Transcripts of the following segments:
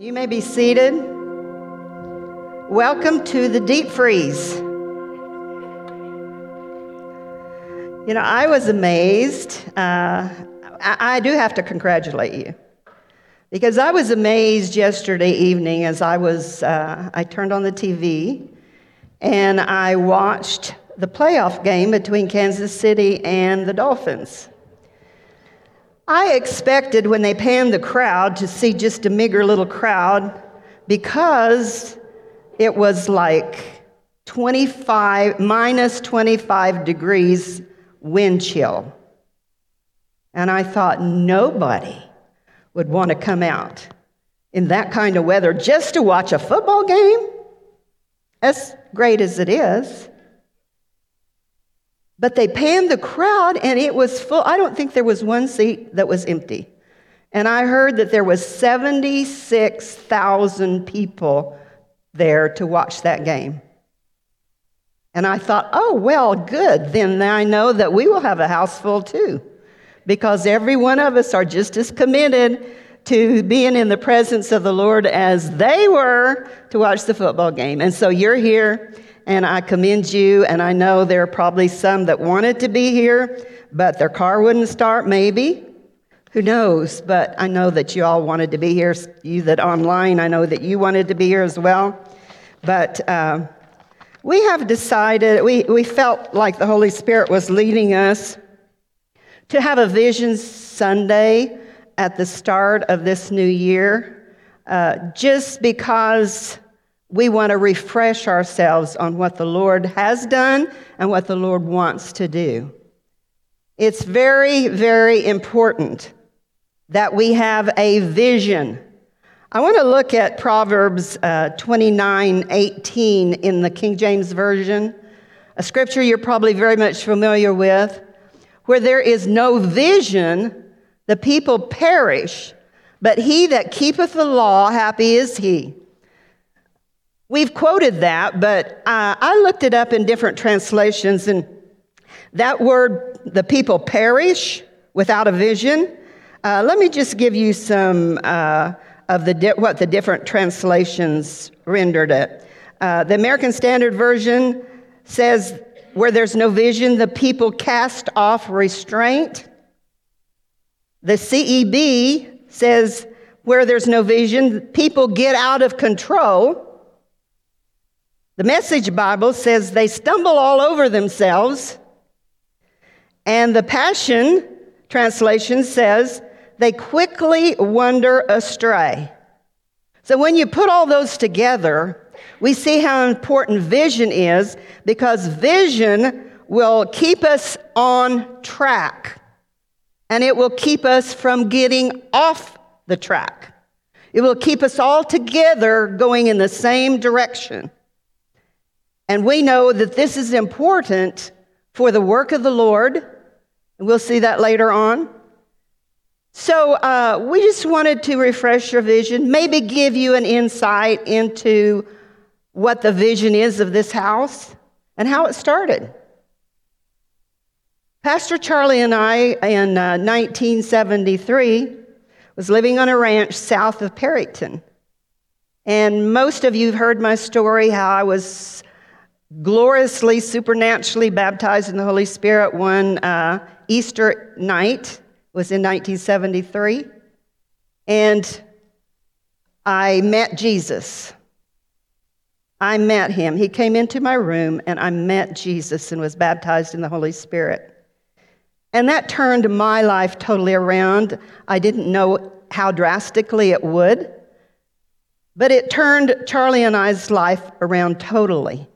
You may be seated. Welcome to the deep freeze. You know, I was amazed. Uh, I, I do have to congratulate you because I was amazed yesterday evening as I was. Uh, I turned on the TV and I watched the playoff game between Kansas City and the Dolphins. I expected when they panned the crowd to see just a meager little crowd because it was like 25, minus 25 degrees wind chill. And I thought nobody would want to come out in that kind of weather just to watch a football game, as great as it is. But they panned the crowd and it was full. I don't think there was one seat that was empty. And I heard that there was 76,000 people there to watch that game. And I thought, oh, well, good. Then I know that we will have a house full too. Because every one of us are just as committed to being in the presence of the Lord as they were to watch the football game. And so you're here and I commend you. And I know there are probably some that wanted to be here, but their car wouldn't start, maybe. Who knows? But I know that you all wanted to be here. You that online, I know that you wanted to be here as well. But uh, we have decided, we, we felt like the Holy Spirit was leading us to have a Vision Sunday at the start of this new year, uh, just because we want to refresh ourselves on what the Lord has done and what the Lord wants to do. It's very, very important that we have a vision. I want to look at Proverbs uh, 29 18 in the King James Version, a scripture you're probably very much familiar with. Where there is no vision, the people perish, but he that keepeth the law, happy is he. We've quoted that, but uh, I looked it up in different translations, and that word, the people perish without a vision. Uh, let me just give you some uh, of the di- what the different translations rendered it. Uh, the American Standard Version says, "Where there's no vision, the people cast off restraint." The CEB says, "Where there's no vision, people get out of control." The Message Bible says they stumble all over themselves. And the Passion translation says they quickly wander astray. So when you put all those together, we see how important vision is because vision will keep us on track and it will keep us from getting off the track. It will keep us all together going in the same direction. And we know that this is important for the work of the Lord. And we'll see that later on. So uh, we just wanted to refresh your vision, maybe give you an insight into what the vision is of this house and how it started. Pastor Charlie and I, in uh, 1973, was living on a ranch south of Perryton. And most of you have heard my story how I was gloriously, supernaturally baptized in the Holy Spirit one uh, Easter night was in 1973. And I met Jesus. I met him. He came into my room and I met Jesus and was baptized in the Holy Spirit. And that turned my life totally around. I didn't know how drastically it would, but it turned Charlie and I's life around totally.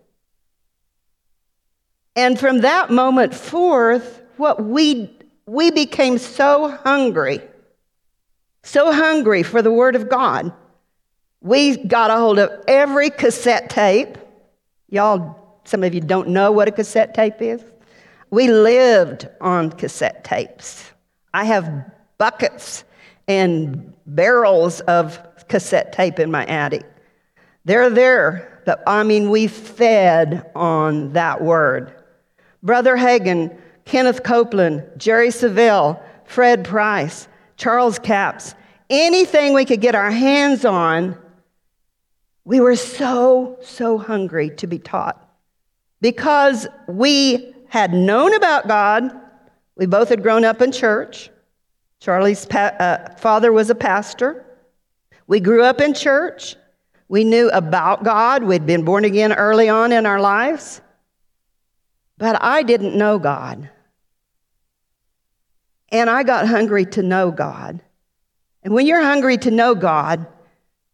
And from that moment forth, what we, we became so hungry, so hungry for the Word of God. We got a hold of every cassette tape. Y'all, some of you don't know what a cassette tape is. We lived on cassette tapes. I have buckets and barrels of cassette tape in my attic. They're there, but I mean, we fed on that word. Brother Hagin, Kenneth Copeland, Jerry Savelle, Fred Price, Charles Capps, anything we could get our hands on, we were so, so hungry to be taught because we had known about God. We both had grown up in church. Charlie's pa- uh, father was a pastor. We grew up in church. We knew about God. We'd been born again early on in our lives. But I didn't know God. And I got hungry to know God. And when you're hungry to know God,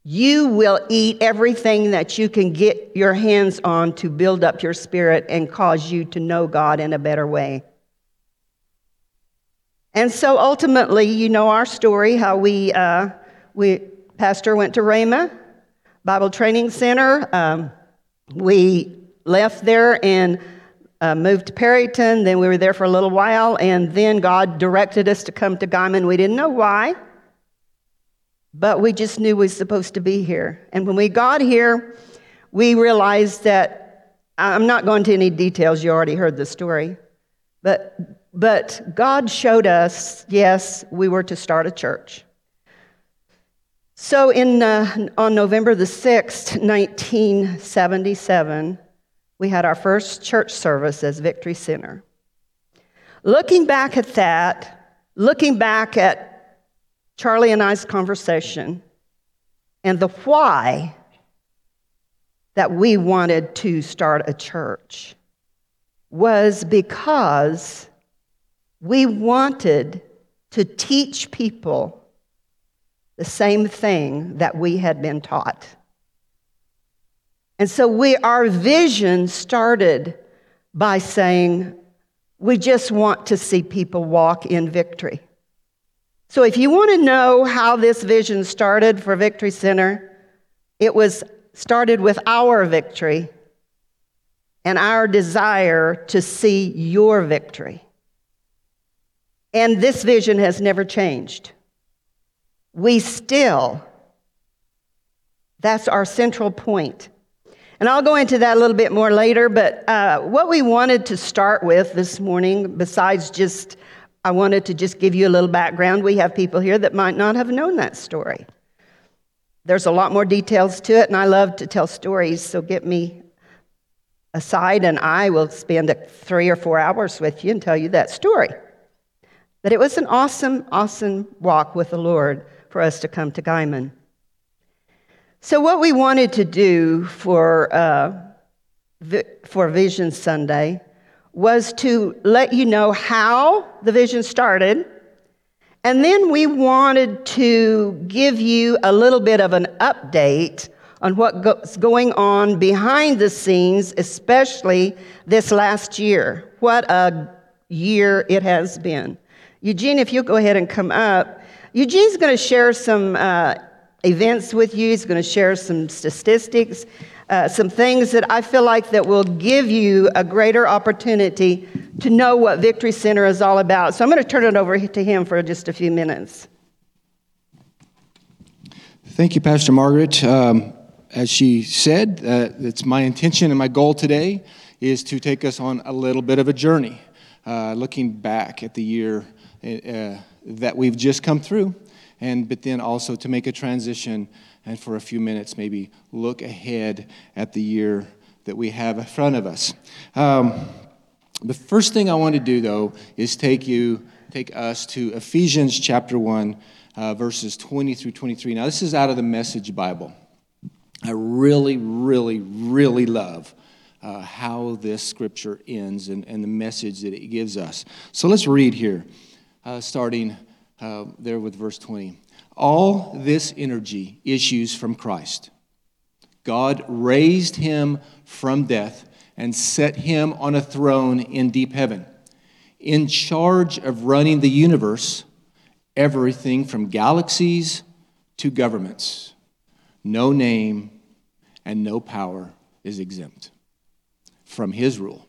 you will eat everything that you can get your hands on to build up your spirit and cause you to know God in a better way. And so ultimately, you know our story how we, uh, we Pastor went to Rhema Bible Training Center. Um, we left there and uh, moved to Perryton. Then we were there for a little while, and then God directed us to come to Guymon. We didn't know why, but we just knew we were supposed to be here. And when we got here, we realized that I'm not going to any details. You already heard the story, but but God showed us, yes, we were to start a church. So in, uh, on November the 6th, 1977, we had our first church service as Victory Center. Looking back at that, looking back at Charlie and I's conversation and the why that we wanted to start a church was because we wanted to teach people the same thing that we had been taught. And so we, our vision started by saying, we just want to see people walk in victory. So if you want to know how this vision started for Victory Center, it was started with our victory and our desire to see your victory. And this vision has never changed we still, that's our central point. And I'll go into that a little bit more later, but uh, what we wanted to start with this morning, besides just, I wanted to just give you a little background. We have people here that might not have known that story. There's a lot more details to it, and I love to tell stories, so get me aside, and I will spend three or four hours with you and tell you that story. But it was an awesome, awesome walk with the Lord for us to come to Guymon. So, what we wanted to do for, uh, for Vision Sunday was to let you know how the vision started. And then we wanted to give you a little bit of an update on what's going on behind the scenes, especially this last year. What a year it has been. Eugene, if you'll go ahead and come up, Eugene's going to share some uh, events with you. He's going to share some statistics, uh, some things that I feel like that will give you a greater opportunity to know what Victory Center is all about. So I'm going to turn it over to him for just a few minutes. Thank you, Pastor Margaret. Um, as she said, uh, it's my intention and my goal today is to take us on a little bit of a journey, uh, looking back at the year uh, that we've just come through, and but then also to make a transition and for a few minutes maybe look ahead at the year that we have in front of us. Um, the first thing I want to do though is take you, take us to Ephesians chapter one, uh, verses 20 through 23. Now this is out of the Message Bible. I really, really, really love. Uh, how this scripture ends and, and the message that it gives us. So let's read here uh, starting uh, there with verse 20. All this energy issues from Christ. God raised him from death and set him on a throne in deep heaven, in charge of running the universe, everything from galaxies to governments. No name and no power is exempt from his rule.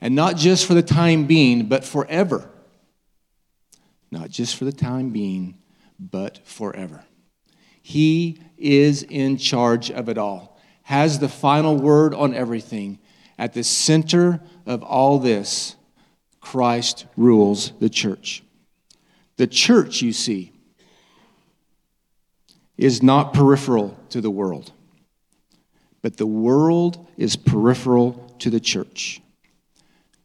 And not just for the time being, but forever not just for the time being, but forever. He is in charge of it all, has the final word on everything. At the center of all this, Christ rules the church. The church, you see, is not peripheral to the world, but the world is peripheral to the church.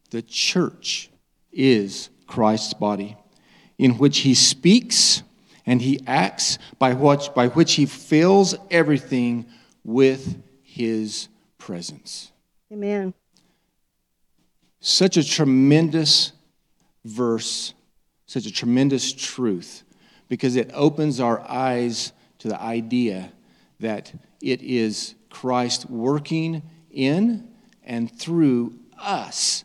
The church is Christ's body, in which he speaks and he acts, by which, by which he fills everything with his presence. Amen. Such a tremendous verse, such a tremendous truth, because it opens our eyes to the idea that it is Christ working in and through us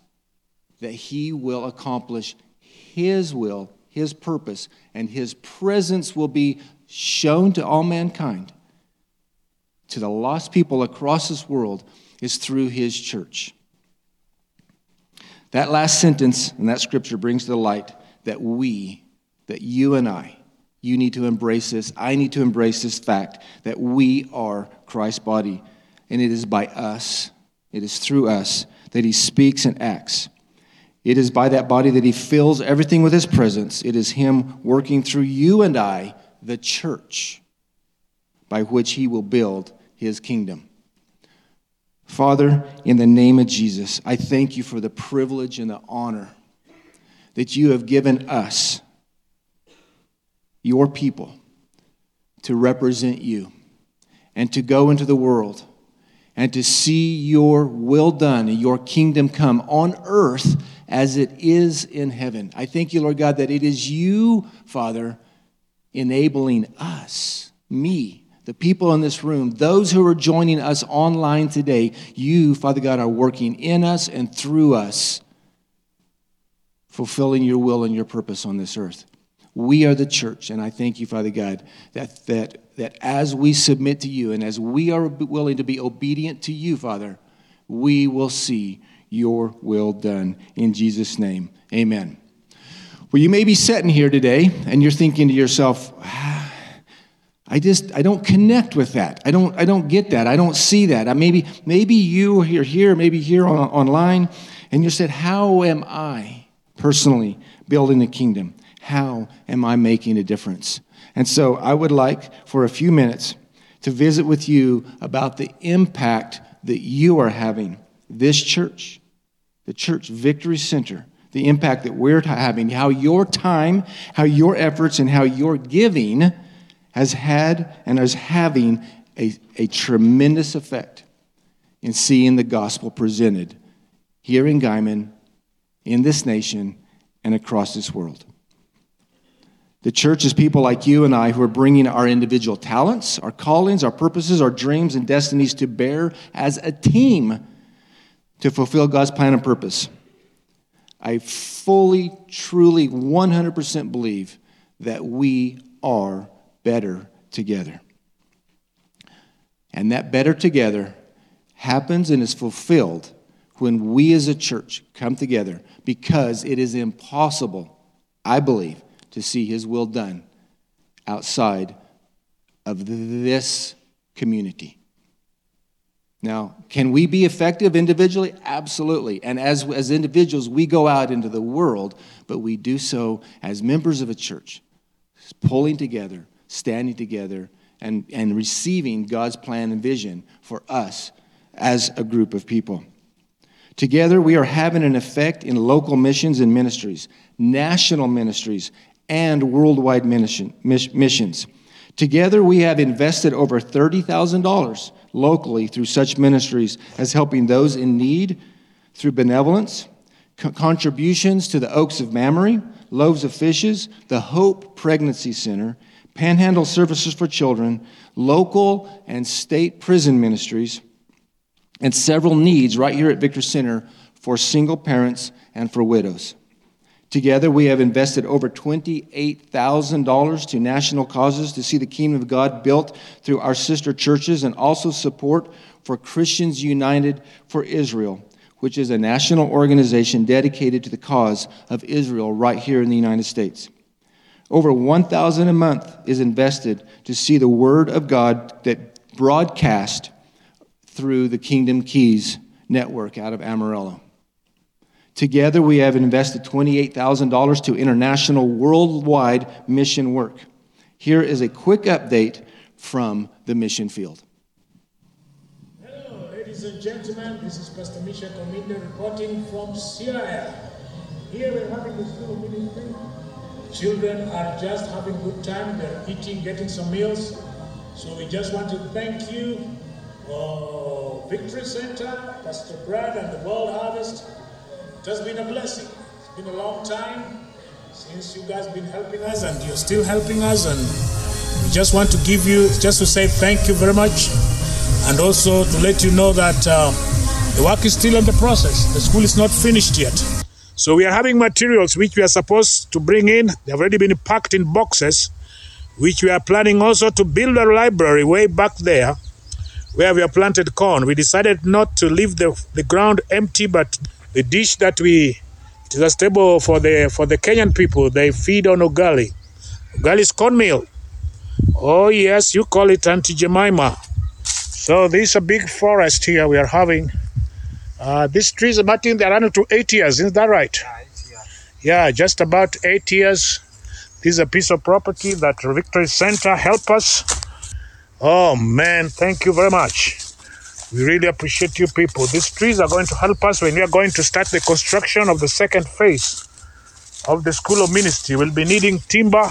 that he will accomplish his will, his purpose, and his presence will be shown to all mankind, to the lost people across this world, is through his church. That last sentence in that scripture brings to light that we, that you and I, you need to embrace this. I need to embrace this fact that we are Christ's body. And it is by us, it is through us that he speaks and acts. It is by that body that he fills everything with his presence. It is him working through you and I, the church, by which he will build his kingdom. Father, in the name of Jesus, I thank you for the privilege and the honor that you have given us, your people, to represent you and to go into the world and to see your will done and your kingdom come on earth as it is in heaven. I thank you, Lord God, that it is you, Father, enabling us, me, the people in this room, those who are joining us online today, you, Father God, are working in us and through us, fulfilling your will and your purpose on this earth. We are the church, and I thank you, Father God, that, that, that as we submit to you and as we are willing to be obedient to you, Father, we will see your will done. In Jesus' name, amen. Well, you may be sitting here today and you're thinking to yourself, ah, I just I don't connect with that. I don't I don't get that. I don't see that. I maybe maybe you you're here, maybe here on, online, and you said, "How am I personally building the kingdom? How am I making a difference?" And so I would like for a few minutes to visit with you about the impact that you are having, this church, the church Victory Center, the impact that we're having, how your time, how your efforts, and how your giving has had and is having a, a tremendous effect in seeing the gospel presented here in Guymon, in this nation, and across this world. The church is people like you and I who are bringing our individual talents, our callings, our purposes, our dreams, and destinies to bear as a team to fulfill God's plan and purpose. I fully, truly, 100% believe that we are better together. And that better together happens and is fulfilled when we as a church come together because it is impossible, I believe, to see His will done outside of this community. Now, can we be effective individually? Absolutely. And as, as individuals, we go out into the world, but we do so as members of a church, pulling together standing together and, and receiving God's plan and vision for us as a group of people. Together, we are having an effect in local missions and ministries, national ministries, and worldwide mission, missions. Together, we have invested over $30,000 locally through such ministries as helping those in need through benevolence, co- contributions to the Oaks of Mamre, Loaves of Fishes, the Hope Pregnancy Center, Panhandle Services for Children, local and state prison ministries, and several needs right here at Victory Center for single parents and for widows. Together, we have invested over $28,000 to national causes to see the kingdom of God built through our sister churches and also support for Christians United for Israel, which is a national organization dedicated to the cause of Israel right here in the United States. Over 1000 a month is invested to see the word of God that broadcast through the Kingdom Keys network out of Amarillo. Together, we have invested $28,000 to international worldwide mission work. Here is a quick update from the mission field. Hello, ladies and gentlemen. This is Pastor Misha Kominda reporting from Syria. Here we're having the school ministry. Children are just having good time. They're eating, getting some meals. So we just want to thank you, uh, Victory Center, Pastor Brad, and the World Harvest. It has been a blessing. It's been a long time since you guys been helping us, and you're still helping us. And we just want to give you, just to say thank you very much, and also to let you know that uh, the work is still in the process. The school is not finished yet. So we are having materials which we are supposed to bring in. They've already been packed in boxes, which we are planning also to build a library way back there where we have planted corn. We decided not to leave the, the ground empty, but the dish that we it is a stable for the for the Kenyan people. They feed on ugali. Ugali is cornmeal. Oh yes, you call it Auntie Jemima. So this is a big forest here we are having. Uh, these trees, Martin, they're running to eight years. Isn't that right? Yeah, just about eight years. This is a piece of property that Victory Center help us. Oh man, thank you very much. We really appreciate you people. These trees are going to help us when we are going to start the construction of the second phase of the School of Ministry. We'll be needing timber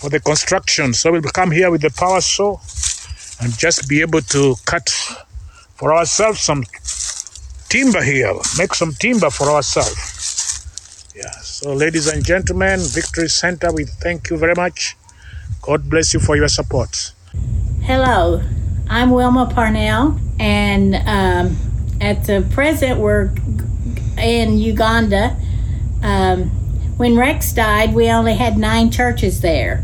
for the construction. So we'll come here with the power saw and just be able to cut for ourselves some timber here, make some timber for ourselves. Yeah, so ladies and gentlemen, Victory Center, we thank you very much. God bless you for your support. Hello, I'm Wilma Parnell, and um, at the present we're in Uganda. Um, when Rex died, we only had nine churches there.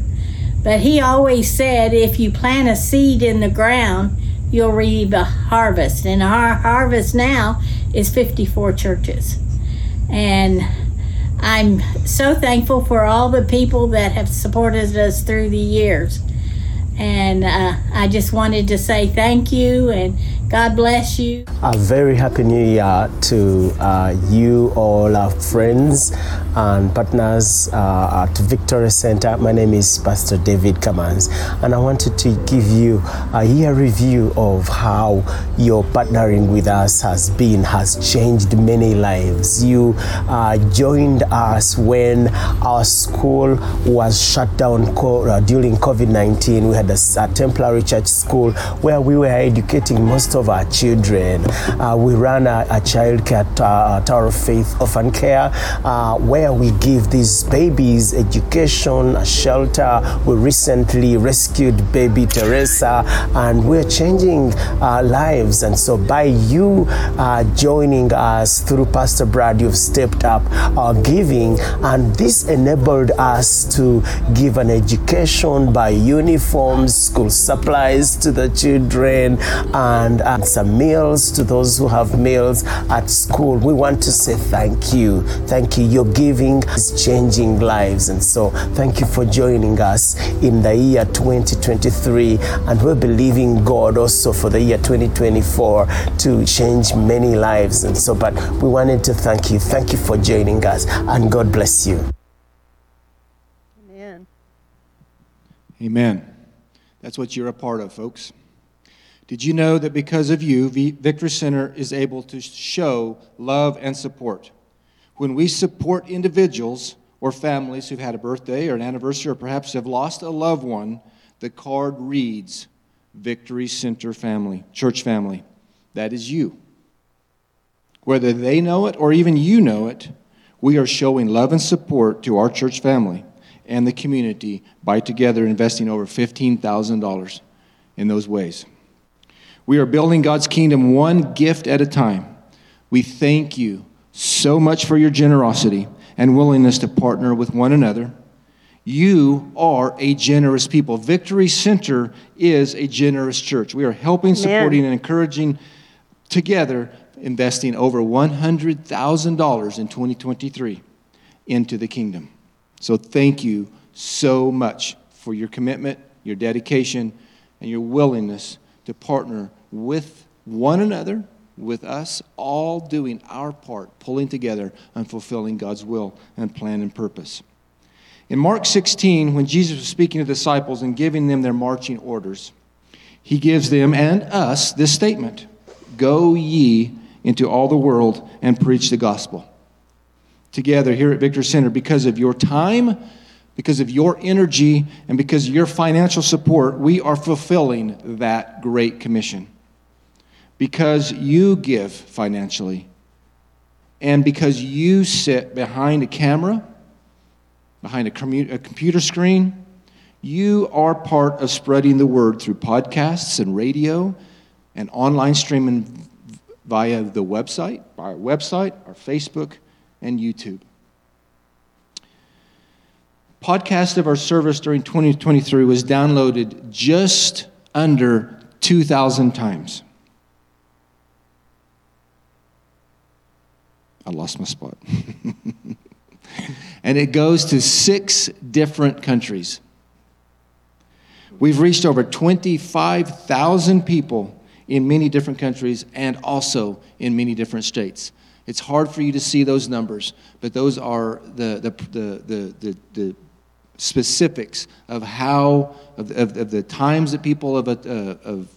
But he always said if you plant a seed in the ground, you'll reap a harvest. And our harvest now is 54 churches. And I'm so thankful for all the people that have supported us through the years. And uh, I just wanted to say thank you and God bless you. A very happy new year to uh, you, all our friends and partners uh, at Victory Center. My name is Pastor David Kamans, and I wanted to give you a year review of how your partnering with us has been, has changed many lives. You uh, joined us when our school was shut down co- uh, during COVID 19. We had a, a temporary church school where we were educating most of our children. Uh, we run a, a child care uh, Tower of Faith Orphan Care uh, where we give these babies education, a shelter. We recently rescued baby Teresa and we're changing uh, lives. And so by you uh, joining us through Pastor Brad, you've stepped up our giving and this enabled us to give an education by uniforms, school supplies to the children and, and some meals to those who have meals at school. We want to say thank you. Thank you. Your giving is changing lives. And so thank you for joining us in the year 2023. And we're believing God also for the year 2024 to change many lives. And so, but we wanted to thank you. Thank you for joining us. And God bless you. Amen. Amen. That's what you're a part of, folks. Did you know that because of you, Victory Center is able to show love and support? When we support individuals or families who've had a birthday or an anniversary or perhaps have lost a loved one, the card reads Victory Center Family, Church Family. That is you. Whether they know it or even you know it, we are showing love and support to our church family and the community by together investing over $15,000 in those ways. We are building God's kingdom one gift at a time. We thank you so much for your generosity and willingness to partner with one another. You are a generous people. Victory Center is a generous church. We are helping, supporting, and encouraging together, investing over $100,000 in 2023 into the kingdom. So thank you so much for your commitment, your dedication, and your willingness to partner with one another, with us, all doing our part, pulling together and fulfilling God's will and plan and purpose. In Mark 16, when Jesus was speaking to the disciples and giving them their marching orders, he gives them and us this statement Go ye into all the world and preach the gospel. Together here at Victory Center, because of your time, because of your energy, and because of your financial support, we are fulfilling that great commission. Because you give financially, and because you sit behind a camera, behind a, commu- a computer screen, you are part of spreading the word through podcasts and radio and online streaming via the website, our website, our Facebook, and YouTube. Podcast of our service during 2023 was downloaded just under 2,000 times. I lost my spot. and it goes to six different countries. We've reached over 25,000 people in many different countries and also in many different states. It's hard for you to see those numbers, but those are the, the, the, the, the, the specifics of how, of, of, of, the times that people have, uh, have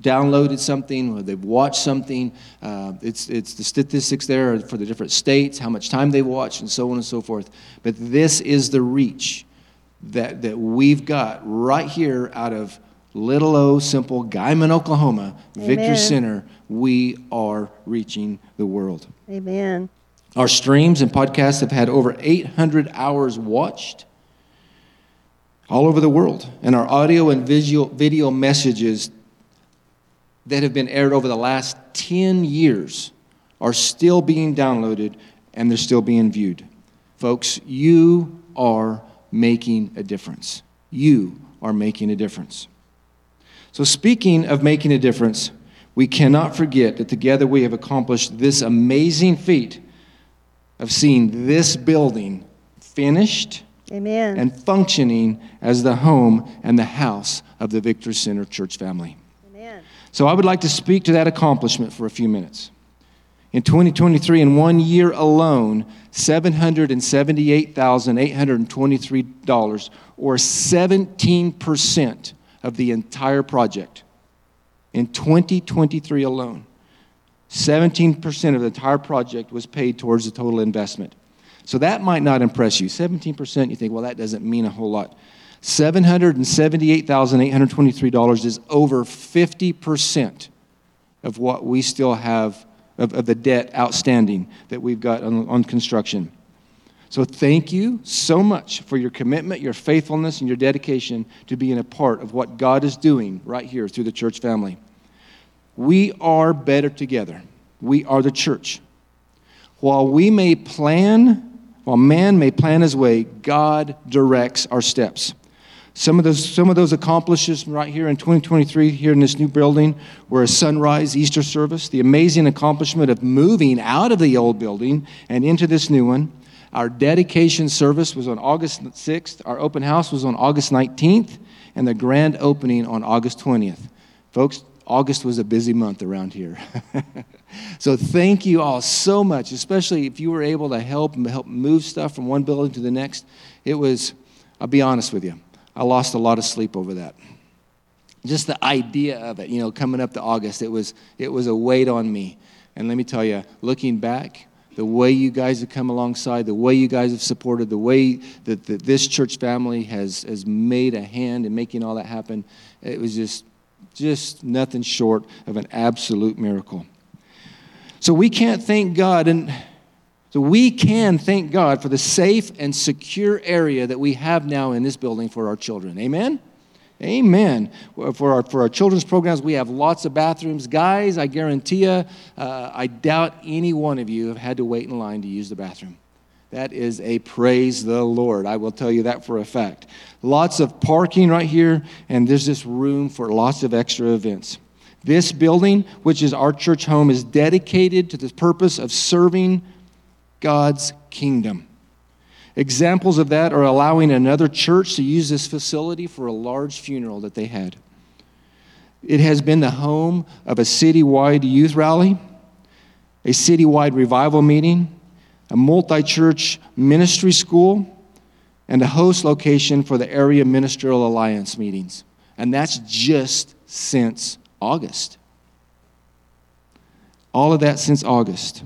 downloaded something or they've watched something. Uh, it's, it's the statistics there for the different states, how much time they've watched, and so on and so forth. But this is the reach that, that we've got right here out of little o simple Guymon, Oklahoma, Amen. Victory Center. We are reaching the world. Amen. Our streams and podcasts have had over 800 hours watched all over the world. And our audio and visual, video messages that have been aired over the last 10 years are still being downloaded and they're still being viewed. Folks, you are making a difference. You are making a difference. So, speaking of making a difference, we cannot forget that together we have accomplished this amazing feat of seeing this building finished Amen. and functioning as the home and the house of the Victory Center church family. So, I would like to speak to that accomplishment for a few minutes. In 2023, in one year alone, $778,823, or 17% of the entire project. In 2023 alone, 17% of the entire project was paid towards the total investment. So that might not impress you. 17%, you think, well, that doesn't mean a whole lot. $778,823 is over 50% of what we still have of, of the debt outstanding that we've got on, on construction. So thank you so much for your commitment, your faithfulness, and your dedication to being a part of what God is doing right here through the church family. We are better together. We are the church. While we may plan, while man may plan his way, God directs our steps. Some of those, some of those accomplishments right here in 2023, here in this new building, were a sunrise Easter service, the amazing accomplishment of moving out of the old building and into this new one. Our dedication service was on August 6th, our open house was on August 19th, and the grand opening on August 20th. Folks, August was a busy month around here. so thank you all so much, especially if you were able to help help move stuff from one building to the next. It was, I'll be honest with you, I lost a lot of sleep over that. Just the idea of it, you know, coming up to August, it was, it was a weight on me. And let me tell you, looking back, the way you guys have come alongside, the way you guys have supported, the way that, that this church family has, has made a hand in making all that happen, it was just, just nothing short of an absolute miracle. So we can't thank God and so we can thank God for the safe and secure area that we have now in this building for our children. Amen? Amen. For our, for our children's programs, we have lots of bathrooms. Guys, I guarantee you, uh, I doubt any one of you have had to wait in line to use the bathroom. That is a praise the Lord. I will tell you that for a fact. Lots of parking right here, and there's this room for lots of extra events. This building, which is our church home, is dedicated to the purpose of serving God's kingdom. Examples of that are allowing another church to use this facility for a large funeral that they had. It has been the home of a citywide youth rally, a citywide revival meeting, a multi church ministry school, and a host location for the Area Ministerial Alliance meetings. And that's just since August. All of that since August.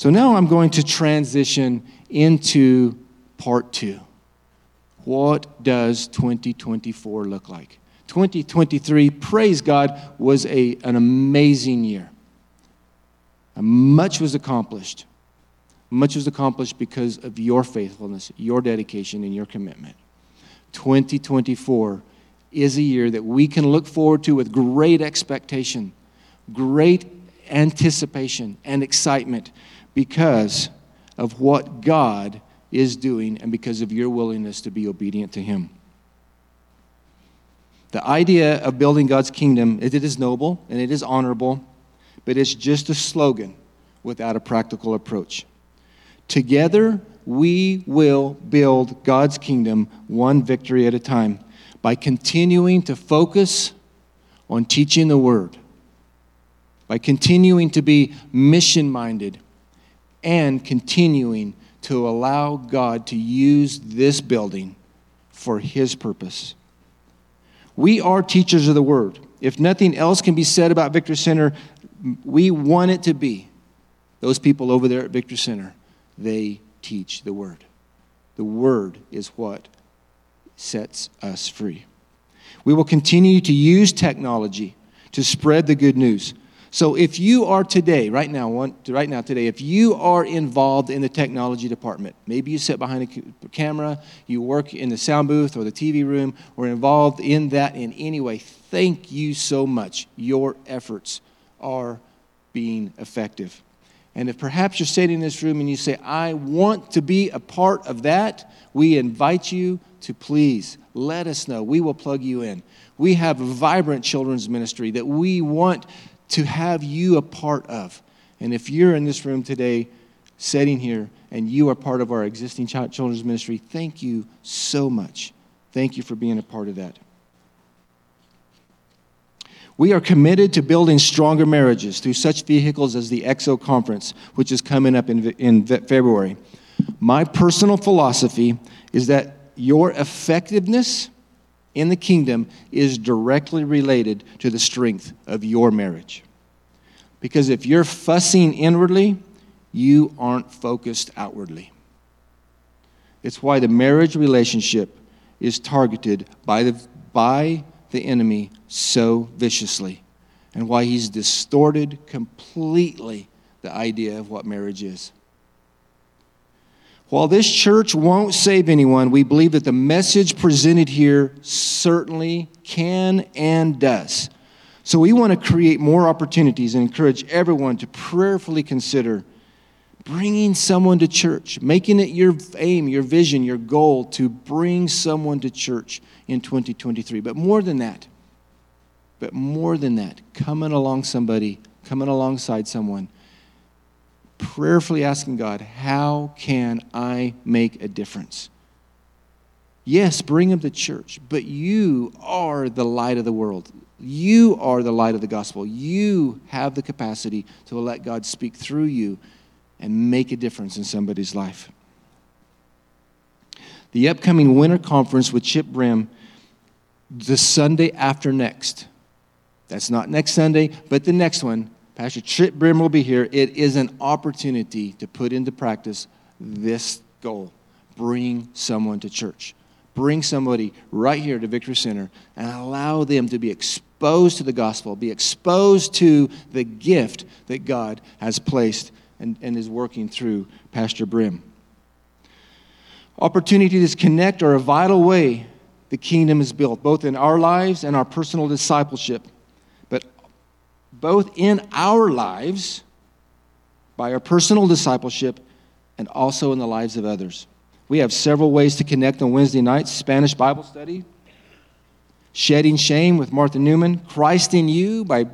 So now I'm going to transition into part two. What does 2024 look like? 2023, praise God, was a, an amazing year. And much was accomplished. Much was accomplished because of your faithfulness, your dedication, and your commitment. 2024 is a year that we can look forward to with great expectation, great anticipation, and excitement because of what God is doing and because of your willingness to be obedient to Him. The idea of building God's kingdom, it is noble and it is honorable, but it's just a slogan without a practical approach. Together, we will build God's kingdom one victory at a time by continuing to focus on teaching the Word, by continuing to be mission minded, and continuing to allow God to use this building for His purpose. We are teachers of the Word. If nothing else can be said about Victory Center, we want it to be those people over there at Victory Center. They teach the Word. The Word is what sets us free. We will continue to use technology to spread the good news. So if you are today, right now, right now today, if you are involved in the technology department, maybe you sit behind a camera, you work in the sound booth or the TV room, or involved in that in any way, thank you so much. Your efforts are being effective. And if perhaps you're sitting in this room and you say, I want to be a part of that, we invite you to please let us know. We will plug you in. We have a vibrant children's ministry that we want to have you a part of. And if you're in this room today, sitting here, and you are part of our existing children's ministry, thank you so much. Thank you for being a part of that. We are committed to building stronger marriages through such vehicles as the EXO conference, which is coming up in, in February. My personal philosophy is that your effectiveness in the kingdom is directly related to the strength of your marriage. Because if you're fussing inwardly, you aren't focused outwardly. It's why the marriage relationship is targeted by the, by the enemy so viciously, and why he's distorted completely the idea of what marriage is. While this church won't save anyone, we believe that the message presented here certainly can and does. So we want to create more opportunities and encourage everyone to prayerfully consider bringing someone to church, making it your aim, your vision, your goal to bring someone to church in 2023. But more than that, but more than that, coming along somebody, coming alongside someone prayerfully asking God, how can I make a difference? Yes, bring them to church, but you are the light of the world. You are the light of the gospel. You have the capacity to let God speak through you and make a difference in somebody's life. The upcoming winter conference with Chip Brim, the Sunday after next. That's not next Sunday, but the next one, Pastor Chip Brim will be here. It is an opportunity to put into practice this goal bring someone to church. Bring somebody right here to Victory Center and allow them to be exposed to the gospel, be exposed to the gift that God has placed and, and is working through Pastor Brim. Opportunities to connect are a vital way the kingdom is built, both in our lives and our personal discipleship both in our lives, by our personal discipleship, and also in the lives of others. We have several ways to connect on Wednesday nights Spanish Bible study, Shedding Shame with Martha Newman, Christ in You by,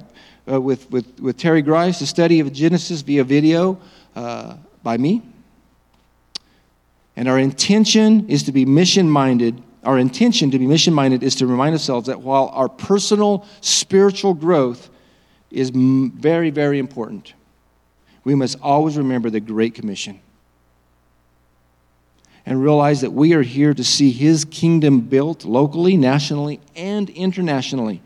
uh, with, with, with Terry Grice, the study of Genesis via video uh, by me. And our intention is to be mission minded. Our intention to be mission minded is to remind ourselves that while our personal spiritual growth is very, very important. We must always remember the Great Commission. and realize that we are here to see His kingdom built locally, nationally, and internationally.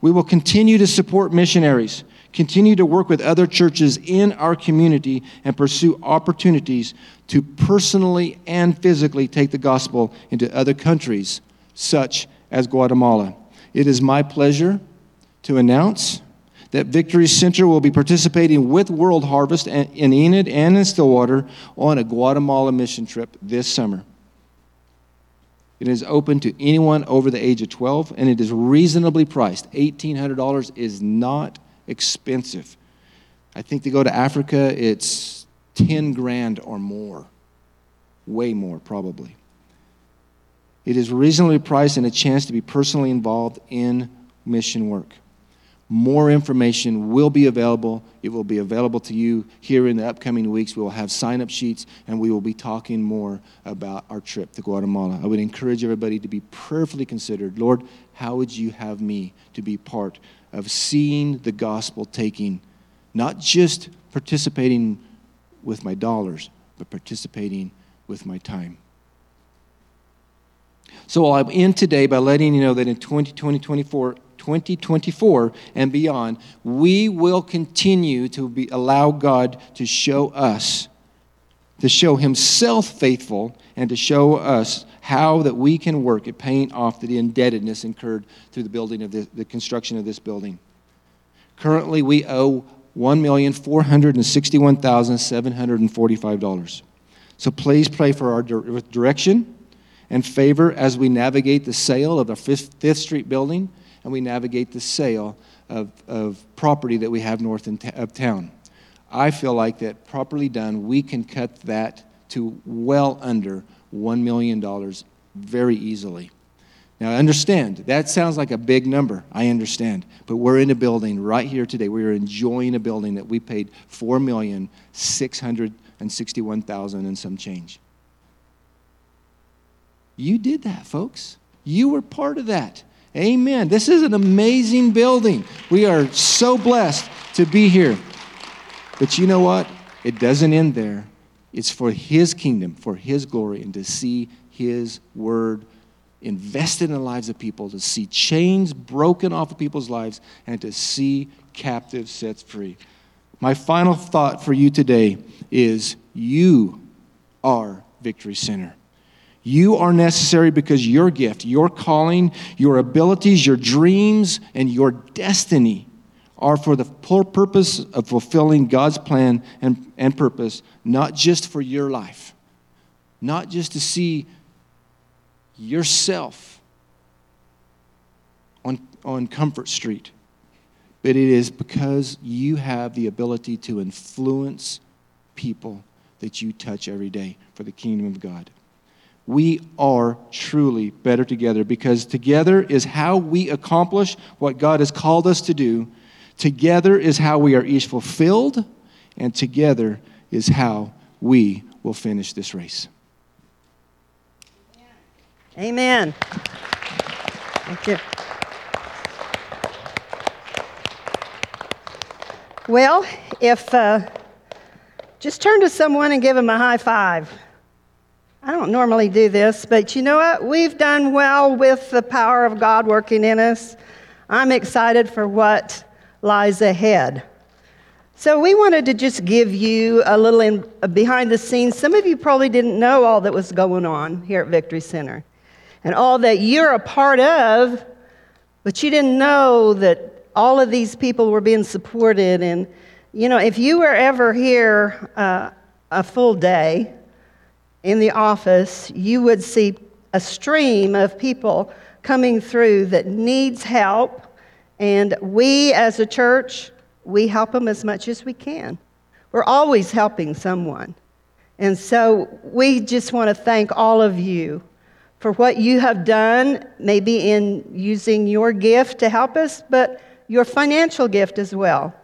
We will continue to support missionaries, continue to work with other churches in our community, and pursue opportunities to personally and physically take the gospel into other countries, such as Guatemala. It is my pleasure to announce that Victory Center will be participating with World Harvest in Enid and in Stillwater on a Guatemala mission trip this summer. It is open to anyone over the age of 12 and it is reasonably priced. $1,800 is not expensive. I think to go to Africa, it's 10 grand or more. Way more, probably. It is reasonably priced and a chance to be personally involved in mission work. More information will be available. It will be available to you here in the upcoming weeks. We will have sign up sheets and we will be talking more about our trip to Guatemala. I would encourage everybody to be prayerfully considered Lord, how would you have me to be part of seeing the gospel taking, not just participating with my dollars, but participating with my time? So I'll end today by letting you know that in 2020, 2024, 2024 and beyond, we will continue to be, allow God to show us, to show Himself faithful, and to show us how that we can work at paying off the indebtedness incurred through the building of the, the construction of this building. Currently, we owe $1,461,745. So please pray for our direction and favor as we navigate the sale of the Fifth Street building and we navigate the sale of, of property that we have north of town. I feel like that properly done, we can cut that to well under $1 million very easily. Now, understand, that sounds like a big number. I understand. But we're in a building right here today. We are enjoying a building that we paid 4,661,000 and some change. You did that, folks. You were part of that. Amen. This is an amazing building. We are so blessed to be here. But you know what? It doesn't end there. It's for His kingdom, for His glory, and to see His word invested in the lives of people, to see chains broken off of people's lives, and to see captives set free. My final thought for you today is you are Victory Center. You are necessary because your gift, your calling, your abilities, your dreams, and your destiny are for the purpose of fulfilling God's plan and, and purpose, not just for your life, not just to see yourself on, on Comfort Street, but it is because you have the ability to influence people that you touch every day for the kingdom of God we are truly better together because together is how we accomplish what God has called us to do. Together is how we are each fulfilled, and together is how we will finish this race. Amen. Thank you. Well, if uh, just turn to someone and give them a high five. I don't normally do this, but you know what? We've done well with the power of God working in us. I'm excited for what lies ahead. So, we wanted to just give you a little in, behind the scenes. Some of you probably didn't know all that was going on here at Victory Center and all that you're a part of, but you didn't know that all of these people were being supported. And, you know, if you were ever here uh, a full day, in the office, you would see a stream of people coming through that needs help. And we as a church, we help them as much as we can. We're always helping someone. And so we just want to thank all of you for what you have done, maybe in using your gift to help us, but your financial gift as well.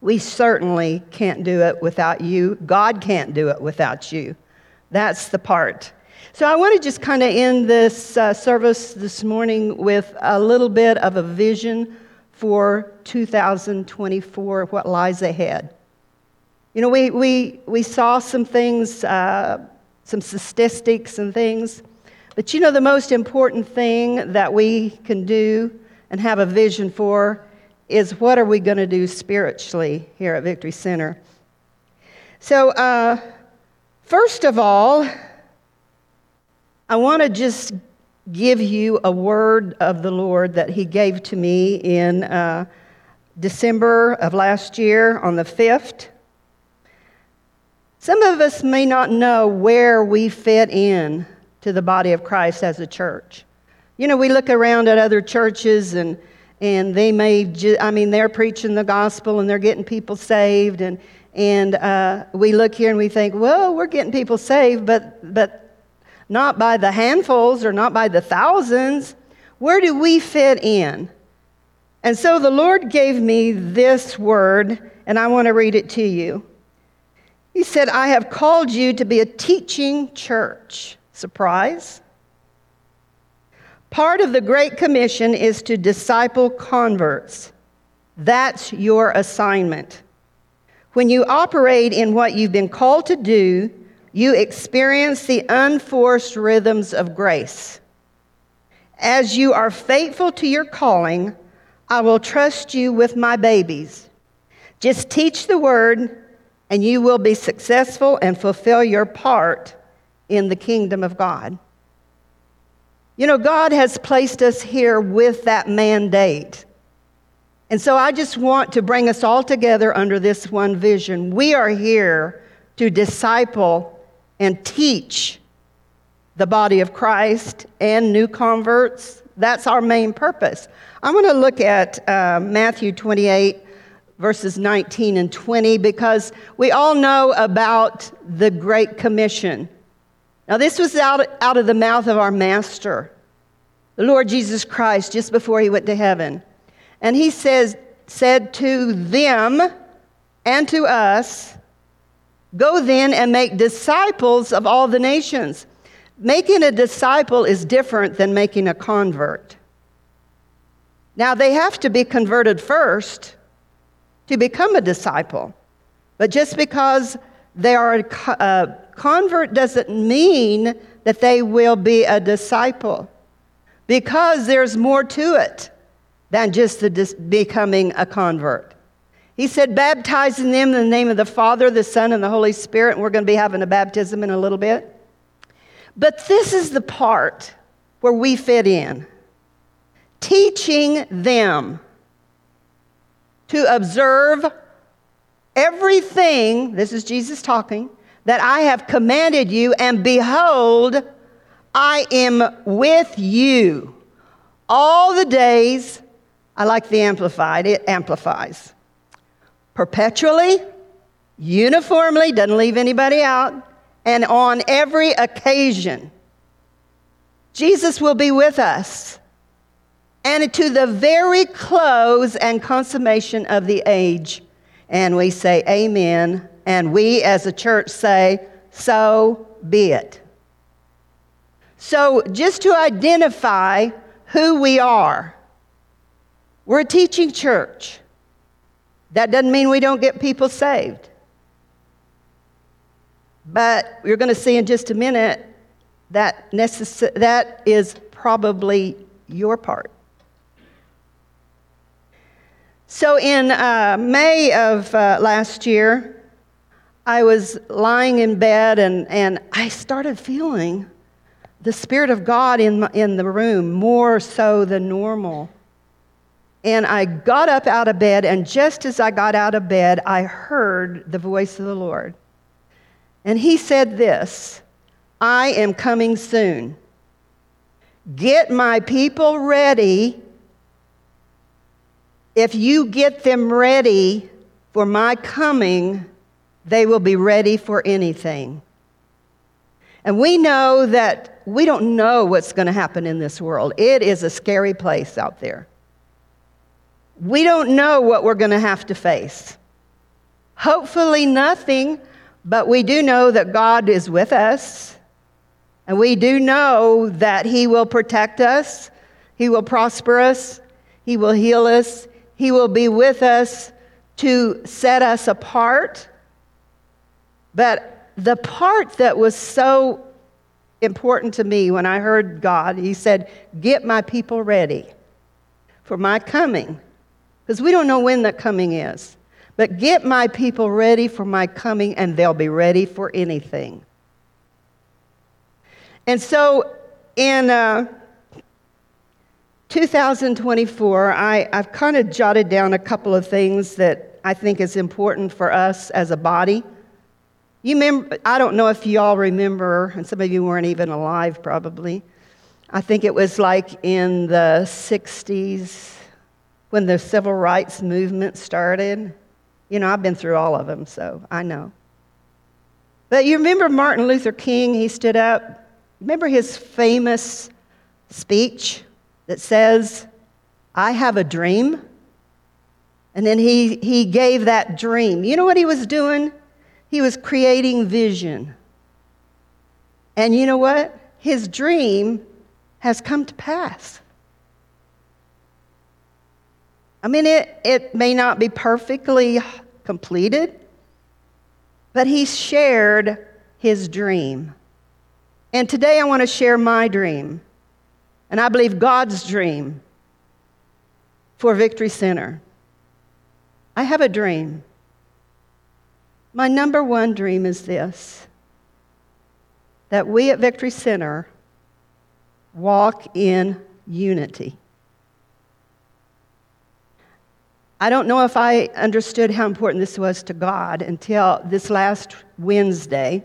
We certainly can't do it without you. God can't do it without you. That's the part. So I want to just kind of end this uh, service this morning with a little bit of a vision for 2024, what lies ahead. You know, we, we, we saw some things, uh, some statistics and things. But you know, the most important thing that we can do and have a vision for is what are we going to do spiritually here at Victory Center? So, uh, first of all, I want to just give you a word of the Lord that He gave to me in uh, December of last year on the 5th. Some of us may not know where we fit in to the body of Christ as a church. You know, we look around at other churches and and they may, ju- I mean, they're preaching the gospel and they're getting people saved, and and uh, we look here and we think, well, we're getting people saved, but but not by the handfuls or not by the thousands. Where do we fit in? And so the Lord gave me this word, and I want to read it to you. He said, I have called you to be a teaching church. Surprise? Part of the Great Commission is to disciple converts. That's your assignment. When you operate in what you've been called to do, you experience the unforced rhythms of grace. As you are faithful to your calling, I will trust you with my babies. Just teach the word, and you will be successful and fulfill your part in the kingdom of God. You know, God has placed us here with that mandate. And so I just want to bring us all together under this one vision. We are here to disciple and teach the body of Christ and new converts. That's our main purpose. I'm going to look at uh, Matthew 28, verses 19 and 20, because we all know about the Great Commission. Now, this was out, out of the mouth of our Master, the Lord Jesus Christ, just before he went to heaven. And he says, said to them and to us, Go then and make disciples of all the nations. Making a disciple is different than making a convert. Now, they have to be converted first to become a disciple. But just because they are a convert doesn't mean that they will be a disciple because there's more to it than just the dis- becoming a convert. He said, baptizing them in the name of the Father, the Son, and the Holy Spirit. And we're going to be having a baptism in a little bit. But this is the part where we fit in teaching them to observe everything, this is Jesus talking, that I have commanded you, and behold, I am with you all the days. I like the amplified, it amplifies. Perpetually, uniformly, doesn't leave anybody out, and on every occasion. Jesus will be with us. And to the very close and consummation of the age. And we say, Amen and we as a church say, so be it. So, just to identify who we are, we're a teaching church. That doesn't mean we don't get people saved. But you're going to see in just a minute that, necess- that is probably your part. So, in uh, May of uh, last year, I was lying in bed and, and I started feeling the Spirit of God in, in the room more so than normal. And I got up out of bed, and just as I got out of bed, I heard the voice of the Lord. And He said this I am coming soon. Get my people ready. If you get them ready for my coming, they will be ready for anything. And we know that we don't know what's going to happen in this world. It is a scary place out there. We don't know what we're going to have to face. Hopefully, nothing, but we do know that God is with us. And we do know that He will protect us, He will prosper us, He will heal us, He will be with us to set us apart but the part that was so important to me when I heard God, He said, Get my people ready for my coming. Because we don't know when that coming is. But get my people ready for my coming, and they'll be ready for anything. And so in uh, 2024, I, I've kind of jotted down a couple of things that I think is important for us as a body. You I don't know if you all remember, and some of you weren't even alive probably. I think it was like in the 60s when the civil rights movement started. You know, I've been through all of them, so I know. But you remember Martin Luther King? He stood up. Remember his famous speech that says, I have a dream? And then he, he gave that dream. You know what he was doing? He was creating vision. And you know what? His dream has come to pass. I mean, it, it may not be perfectly completed, but he shared his dream. And today I want to share my dream, and I believe God's dream for Victory Center. I have a dream. My number one dream is this that we at Victory Center walk in unity. I don't know if I understood how important this was to God until this last Wednesday.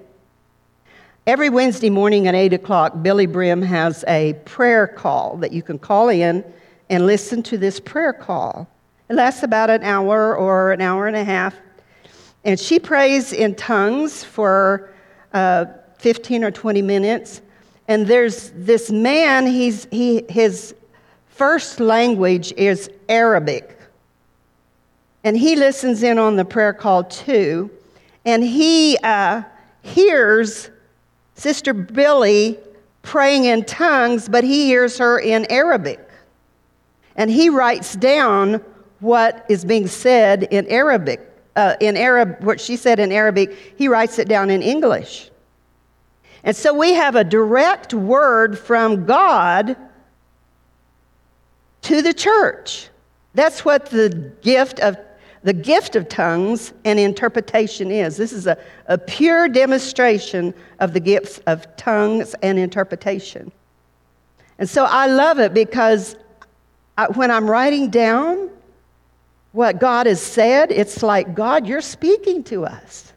Every Wednesday morning at 8 o'clock, Billye Brim has a prayer call that you can call in and listen to this prayer call. It lasts about an hour or an hour and a half. And she prays in tongues for uh, 15 or 20 minutes. And there's this man, he's, he, his first language is Arabic. And he listens in on the prayer call too. And he uh, hears Sister Billye praying in tongues, but he hears her in Arabic. And he writes down what is being said in Arabic uh, in Arab, what she said in Arabic, he writes it down in English. And so we have a direct word from God to the church. That's what the gift of the gift of tongues and interpretation is. This is a, a pure demonstration of the gifts of tongues and interpretation. And so I love it because I, when I'm writing down what God has said, it's like, God, you're speaking to us.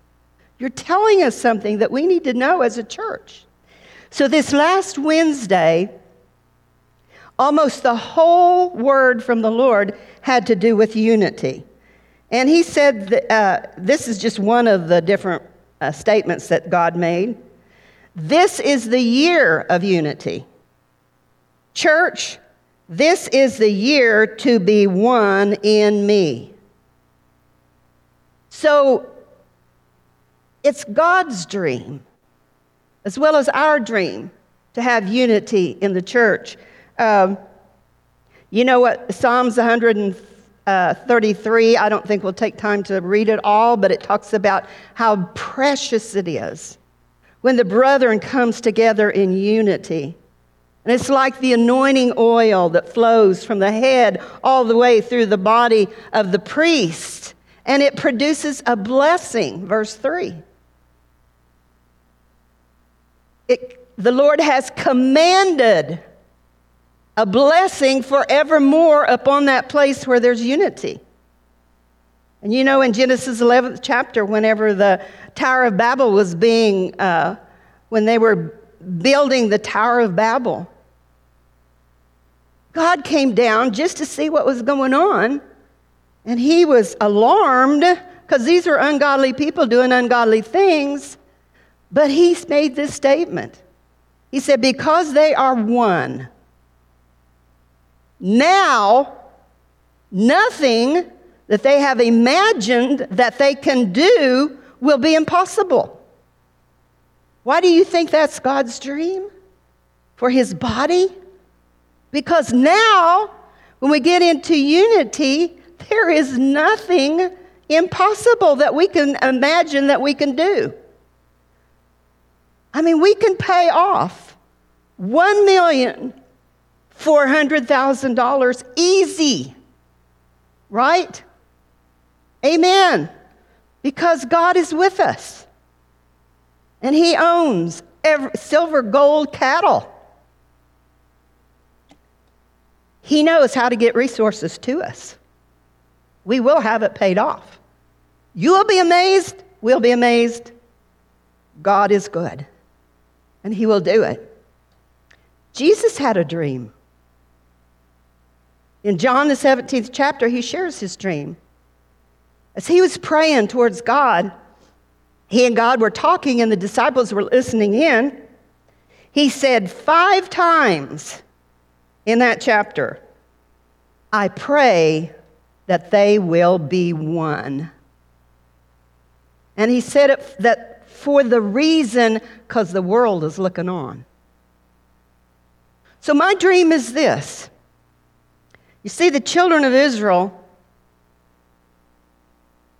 You're telling us something that we need to know as a church. So, this last Wednesday, almost the whole word from the Lord had to do with unity. And he said, that, uh, this is just one of the different uh, statements that God made. This is the year of unity. Church, this is the year to be one in me. So it's God's dream, as well as our dream, to have unity in the church. Um, you know what? Psalms Uh, 133, I don't think we'll take time to read it all, but it talks about how precious it is when the brethren comes together in unity. And it's like the anointing oil that flows from the head all the way through the body of the priest. And it produces a blessing, verse 3. It, the Lord has commanded a blessing forevermore upon that place where there's unity. And you know, in Genesis 11th chapter, whenever the Tower of Babel was being, uh, when they were building the Tower of Babel, God came down just to see what was going on, and he was alarmed because these are ungodly people doing ungodly things. But he made this statement. He said, Because they are one, now nothing that they have imagined that they can do will be impossible. Why do you think that's God's dream? For his body? Because now, when we get into unity, there is nothing impossible that we can imagine that we can do. I mean, we can pay off one million four hundred thousand dollars easy, right? Amen. Because God is with us, and He owns every, silver, gold, cattle. He knows how to get resources to us. We will have it paid off. You will be amazed. We'll be amazed. God is good, and He will do it. Jesus had a dream. In John, the 17th chapter, he shares his dream. As he was praying towards God, he and God were talking, and the disciples were listening in. He said five times in that chapter, I pray that they will be one. And he said it that for the reason because the world is looking on. So my dream is this. You see, the children of Israel,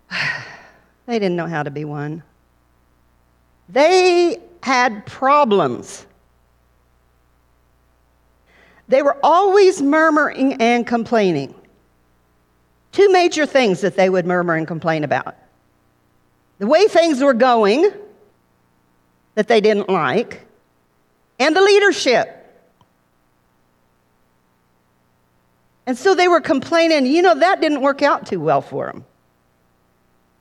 they didn't know how to be one. They had problems. They were always murmuring and complaining. Two major things that they would murmur and complain about the way things were going that they didn't like, and the leadership. And so they were complaining, you know, that didn't work out too well for them.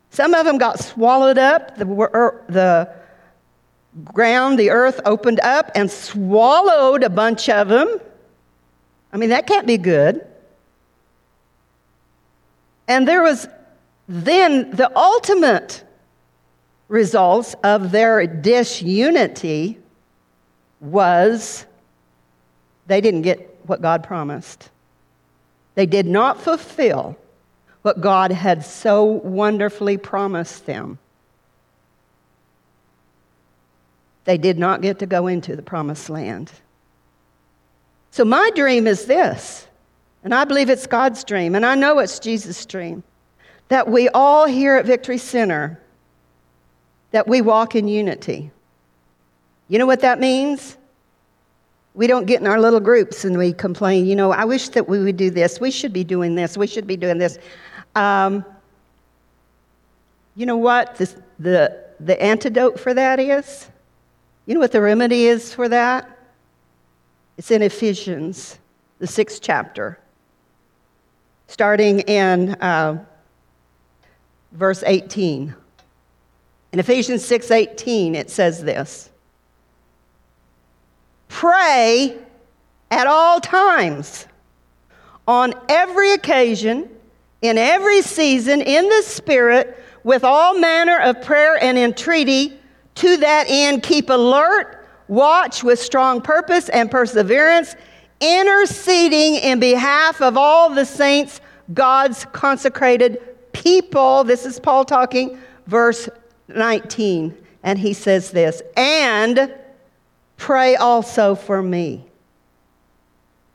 Some of them got swallowed up, the, er, the ground, the earth opened up and swallowed a bunch of them. I mean, that can't be good. And there was then the ultimate results of their disunity was they didn't get what God promised. They did not fulfill what God had so wonderfully promised them. They did not get to go into the promised land. So, my dream is this, and I believe it's God's dream, and I know it's Jesus' dream, that we all here at Victory Center, that we walk in unity. You know what that means? We don't get in our little groups and we complain, you know, I wish that we would do this. We should be doing this. We should be doing this. Um, you know what the, the, the antidote for that is? You know what the remedy is for that? It's in Ephesians, the sixth chapter, starting in uh, verse 18. In Ephesians 6:18 it says this. Pray at all times, on every occasion, in every season, in the Spirit, with all manner of prayer and entreaty. To that end, keep alert watch with strong purpose and perseverance, interceding in behalf of all the saints, God's consecrated people. This is Paul talking, verse 19. And he says this, and pray also for me,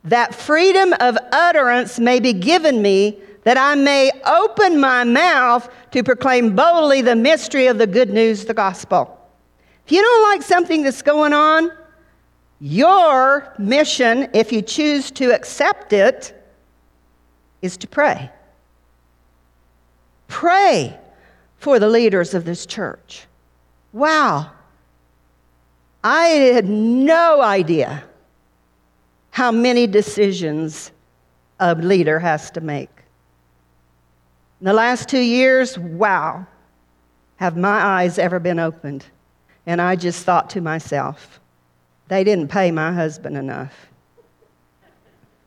that freedom of utterance may be given me, that I may open my mouth to proclaim boldly the mystery of the good news, the gospel if you don't like something that's going on, your mission, if you choose to accept it, is to pray. Pray for the leaders of this church. Wow. I had no idea how many decisions a leader has to make. In the last two years, wow, have my eyes ever been opened? And I just thought to myself, they didn't pay my husband enough.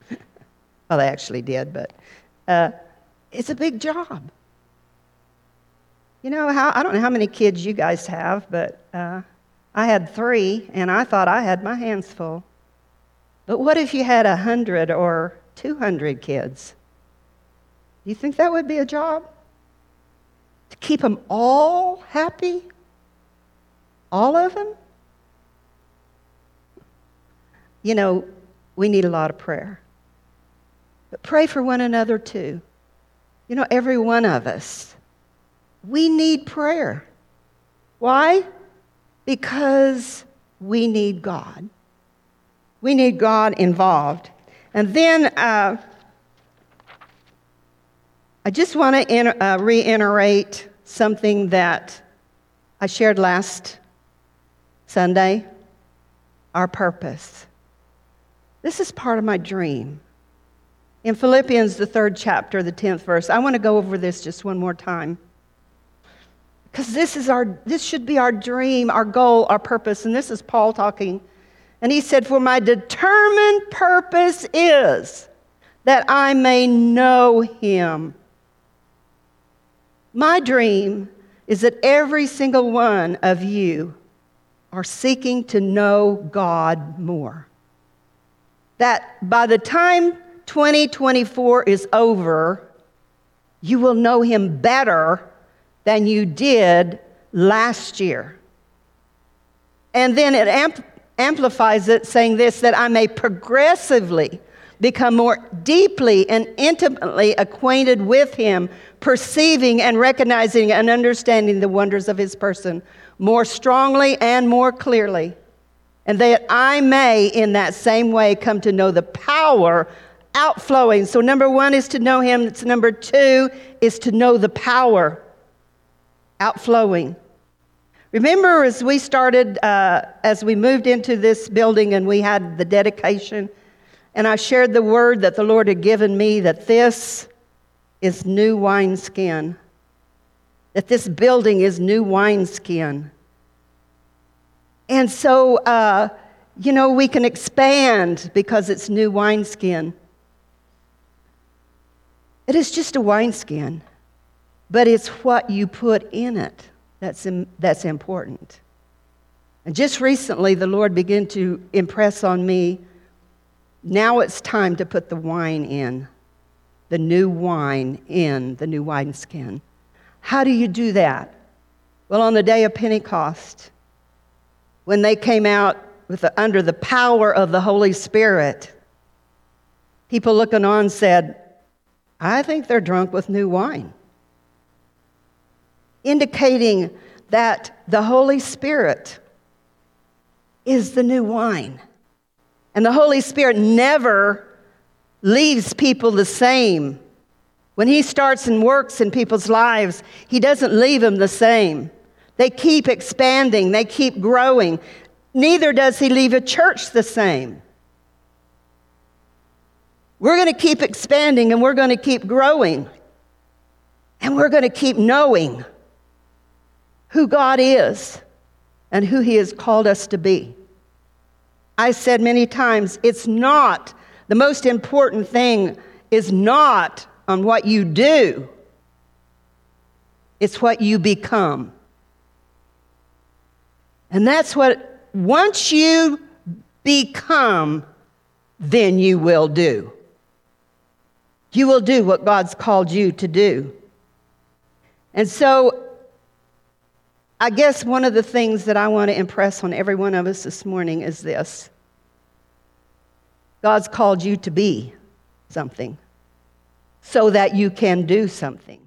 well, they actually did, but uh, it's a big job. You know, how, I don't know how many kids you guys have, but uh, I had three, and I thought I had my hands full. But what if you had a 100 or 200 kids? Do you think that would be a job? To keep them all happy? All of them? You know, we need a lot of prayer. But pray for one another too. You know, every one of us, we need prayer. Why? Because we need God. We need God involved. And then uh, I just want to in, uh, reiterate something that I shared last Sunday our purpose. This is part of my dream. In Philippians, the third chapter, the 10th verse, I want to go over this just one more time. Because this, is our, this should be our dream, our goal, our purpose. And this is Paul talking. And he said, For my determined purpose is that I may know him. My dream is that every single one of you are seeking to know God more. That by the time 2024 is over, you will know Him better than you did last year. And then it amp- amplifies it, saying this that I may progressively become more deeply and intimately acquainted with Him, perceiving and recognizing and understanding the wonders of His person more strongly and more clearly. And that I may, in that same way, come to know the power outflowing. So, number one is to know Him. It's number two is to know the power outflowing. Remember, as we started, uh, as we moved into this building and we had the dedication, and I shared the word that the Lord had given me that this is new wineskin, that this building is new wineskin. And so, uh, you know, we can expand because it's new wineskin. It is just a wineskin, but it's what you put in it that's, in, that's important. And just recently, the Lord began to impress on me now it's time to put the wine in, the new wine in the new wineskin. How do you do that? Well, on the day of Pentecost, when they came out the, under the power of the Holy Spirit, people looking on said, I think they're drunk with new wine. Indicating that the Holy Spirit is the new wine. And the Holy Spirit never leaves people the same. When He starts and works in people's lives, He doesn't leave them the same. They keep expanding, they keep growing. Neither does He leave a church the same. We're going to keep expanding and we're going to keep growing. And we're going to keep knowing who God is and who He has called us to be. I said many times, it's not, the most important thing is not on what you do, it's what you become. And that's what, once you become, then you will do. You will do what God's called you to do. And so, I guess one of the things that I want to impress on every one of us this morning is this God's called you to be something so that you can do something.